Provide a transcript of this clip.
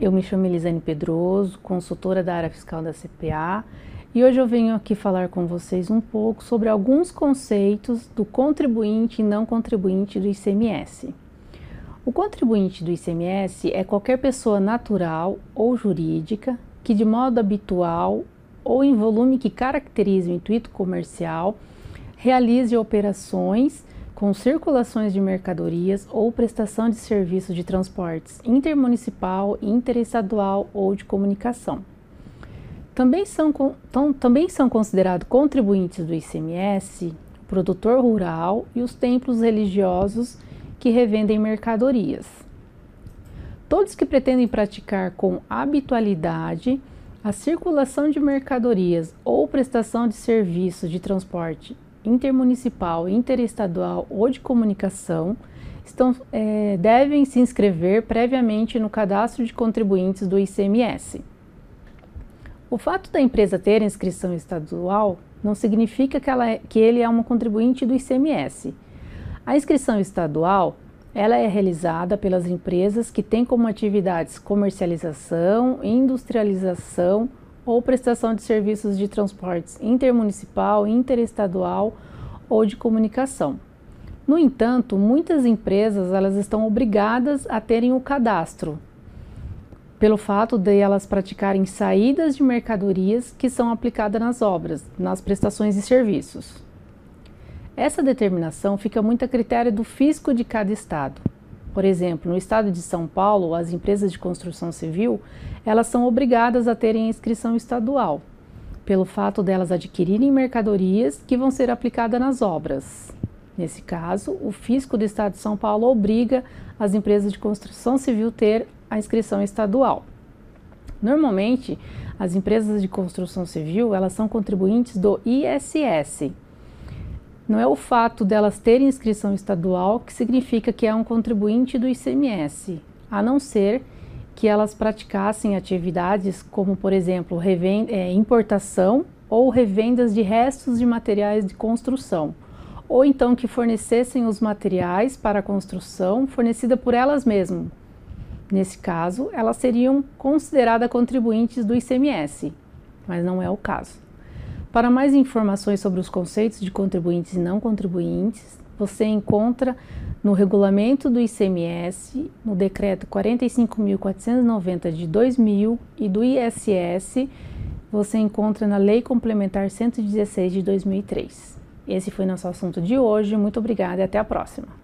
eu me chamo Elisane Pedroso, consultora da área fiscal da CPA, e hoje eu venho aqui falar com vocês um pouco sobre alguns conceitos do contribuinte e não contribuinte do ICMS. O contribuinte do ICMS é qualquer pessoa natural ou jurídica que, de modo habitual ou em volume que caracterize o intuito comercial, realize operações com circulações de mercadorias ou prestação de serviços de transportes intermunicipal, interestadual ou de comunicação. Também são, também são considerados contribuintes do ICMS o produtor rural e os templos religiosos que revendem mercadorias. Todos que pretendem praticar com habitualidade a circulação de mercadorias ou prestação de serviços de transporte intermunicipal, interestadual ou de comunicação estão, é, devem se inscrever previamente no cadastro de contribuintes do ICMS. O fato da empresa ter inscrição estadual não significa que, ela é, que ele é uma contribuinte do ICMS. A inscrição estadual ela é realizada pelas empresas que têm como atividades comercialização, industrialização ou prestação de serviços de transportes intermunicipal, interestadual ou de comunicação. No entanto, muitas empresas elas estão obrigadas a terem o cadastro, pelo fato de elas praticarem saídas de mercadorias que são aplicadas nas obras, nas prestações de serviços. Essa determinação fica muito a critério do fisco de cada estado. Por exemplo, no estado de São Paulo, as empresas de construção civil, elas são obrigadas a terem inscrição estadual, pelo fato delas adquirirem mercadorias que vão ser aplicadas nas obras. Nesse caso, o fisco do estado de São Paulo obriga as empresas de construção civil ter a inscrição estadual. Normalmente, as empresas de construção civil, elas são contribuintes do ISS, não é o fato delas terem inscrição estadual que significa que é um contribuinte do ICMS, a não ser que elas praticassem atividades como, por exemplo, é, importação ou revendas de restos de materiais de construção, ou então que fornecessem os materiais para a construção fornecida por elas mesmas. Nesse caso, elas seriam consideradas contribuintes do ICMS, mas não é o caso. Para mais informações sobre os conceitos de contribuintes e não contribuintes, você encontra no regulamento do ICMS, no decreto 45.490 de 2000 e do ISS, você encontra na Lei Complementar 116 de 2003. Esse foi nosso assunto de hoje. Muito obrigada e até a próxima.